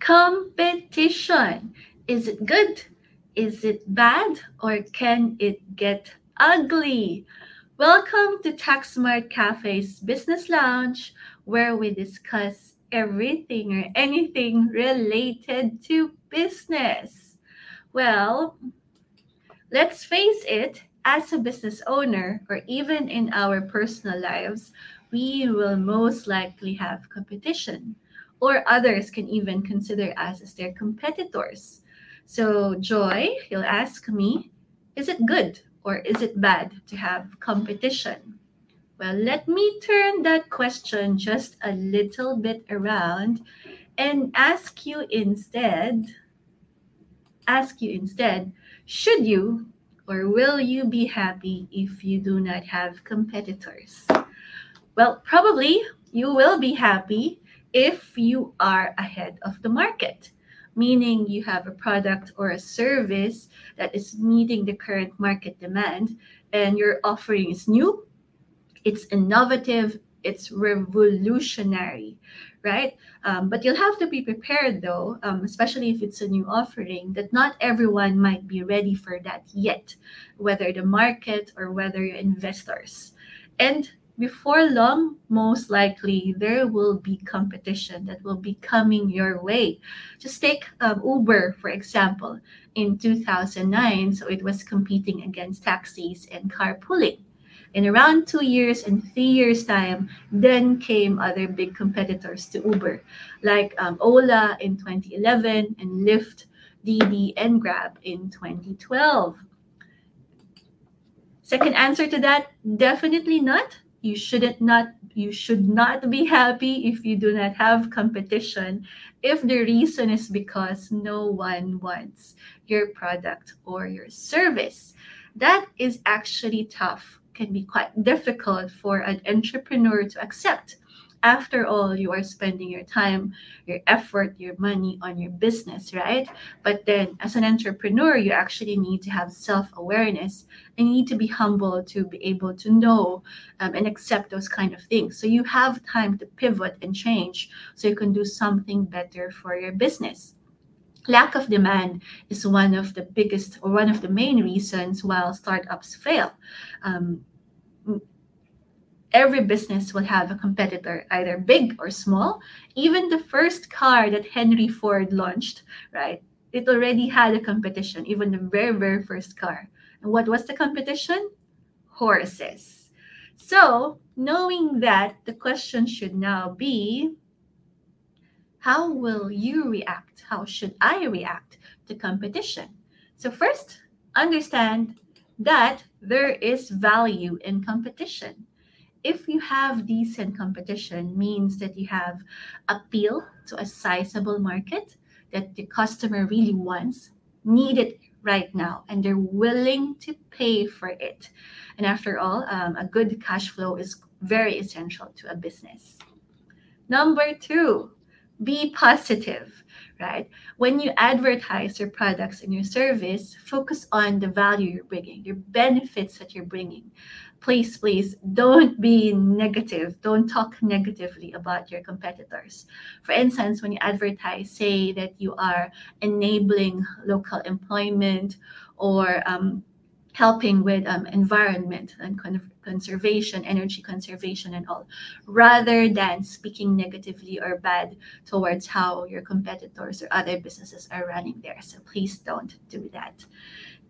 Competition. Is it good? Is it bad? Or can it get ugly? Welcome to TaxSmart Cafe's Business Lounge, where we discuss everything or anything related to business. Well, let's face it, as a business owner, or even in our personal lives, we will most likely have competition, or others can even consider us as their competitors. So, Joy, you'll ask me, is it good or is it bad to have competition? Well, let me turn that question just a little bit around and ask you instead ask you instead, should you or will you be happy if you do not have competitors? Well, probably you will be happy if you are ahead of the market, meaning you have a product or a service that is meeting the current market demand and your offering is new, it's innovative, it's revolutionary, right? Um, but you'll have to be prepared though, um, especially if it's a new offering, that not everyone might be ready for that yet, whether the market or whether your investors. And before long, most likely there will be competition that will be coming your way. Just take um, Uber, for example, in 2009. So it was competing against taxis and carpooling. In around two years and three years' time, then came other big competitors to Uber, like um, Ola in 2011 and Lyft, Didi, and Grab in 2012. Second answer to that, definitely not you shouldn't not you should not be happy if you do not have competition. If the reason is because no one wants your product or your service that is actually tough. Can be quite difficult for an entrepreneur to accept after all you are spending your time your effort your money on your business right? But then as an entrepreneur you actually need to have self-awareness and you need to be humble to be able to know um, and accept those kind of things. So you have time to pivot and change so you can do something better for your business. Lack of demand is one of the biggest or one of the main reasons why startups fail. Um, every business will have a competitor, either big or small. Even the first car that Henry Ford launched, right? It already had a competition, even the very, very first car. And what was the competition? Horses. So, knowing that, the question should now be how will you react? How should I react to competition? So, first, understand that there is value in competition if you have decent competition means that you have appeal to a sizable market that the customer really wants need it right now and they're willing to pay for it. And after all um, a good cash flow is very essential to a business. Number two be positive right when you advertise your products and your service focus on the value you're bringing your benefits that you're bringing please, please don't be negative. Don't talk negatively about your competitors. For instance, when you advertise, say that you are enabling local employment or um, helping with um, environment and kind of conservation, energy conservation, and all, rather than speaking negatively or bad towards how your competitors or other businesses are running there. So please don't do that.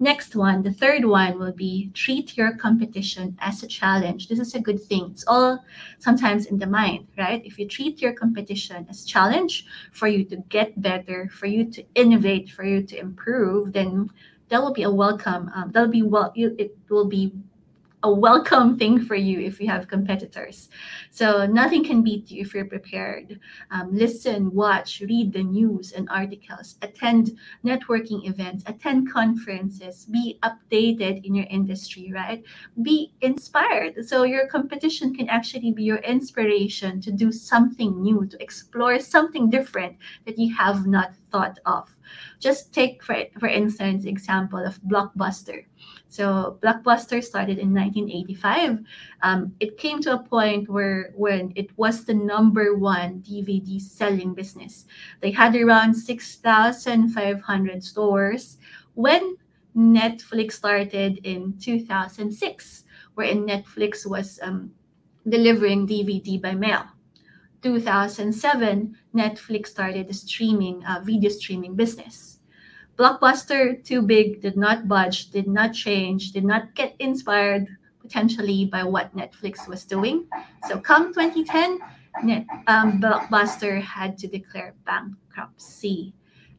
Next one, the third one will be treat your competition as a challenge. This is a good thing. It's all sometimes in the mind, right? If you treat your competition as challenge for you to get better, for you to innovate, for you to improve, then that will be a welcome. Um, that'll be well. It will be a welcome thing for you if you have competitors. So nothing can beat you if you're prepared. Um, listen, watch, read the news and articles, attend networking events, attend conferences, be updated in your industry, right? Be inspired. So your competition can actually be your inspiration to do something new, to explore something different that you have not thought of. Just take, for, for instance, example of Blockbuster So Blockbuster started in 1985. Um, it came to a point where when it was the number one DVD selling business. They had around 6,500 stores when Netflix started in 2006, wherein Netflix was um, delivering DVD by mail. 2007, Netflix started the streaming, uh, video streaming business. Blockbuster, too big, did not budge, did not change, did not get inspired potentially by what Netflix was doing. So come 2010, Net, um, Blockbuster had to declare bankruptcy.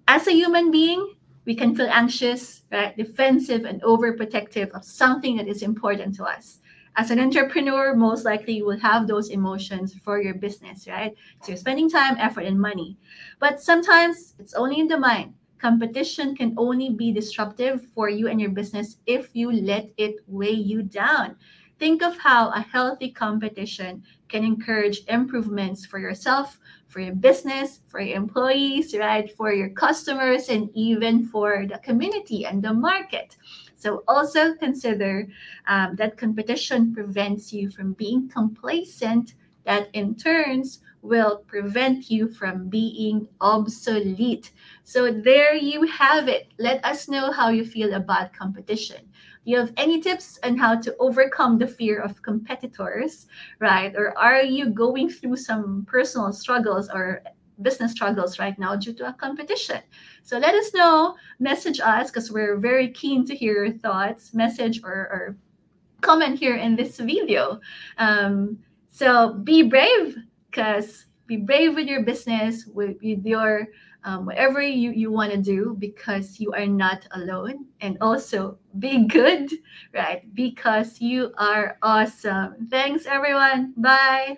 As a human being, we can feel anxious, right, defensive, and overprotective of something that is important to us. As an entrepreneur, most likely you will have those emotions for your business, right? So you're spending time, effort, and money. But sometimes it's only in the mind competition can only be disruptive for you and your business if you let it weigh you down. Think of how a healthy competition can encourage improvements for yourself, for your business, for your employees, right? For your customers, and even for the community and the market. So, also consider um, that competition prevents you from being complacent, that in turns will prevent you from being obsolete. So there you have it. Let us know how you feel about competition. Do you have any tips on how to overcome the fear of competitors, right? Or are you going through some personal struggles or business struggles right now due to a competition. So let us know, message us because we're very keen to hear your thoughts, message or, or comment here in this video. Um, so be brave because be brave with your business, with, with your um, whatever you, you want to do because you are not alone. And also be good, right? Because you are awesome. Thanks, everyone. Bye.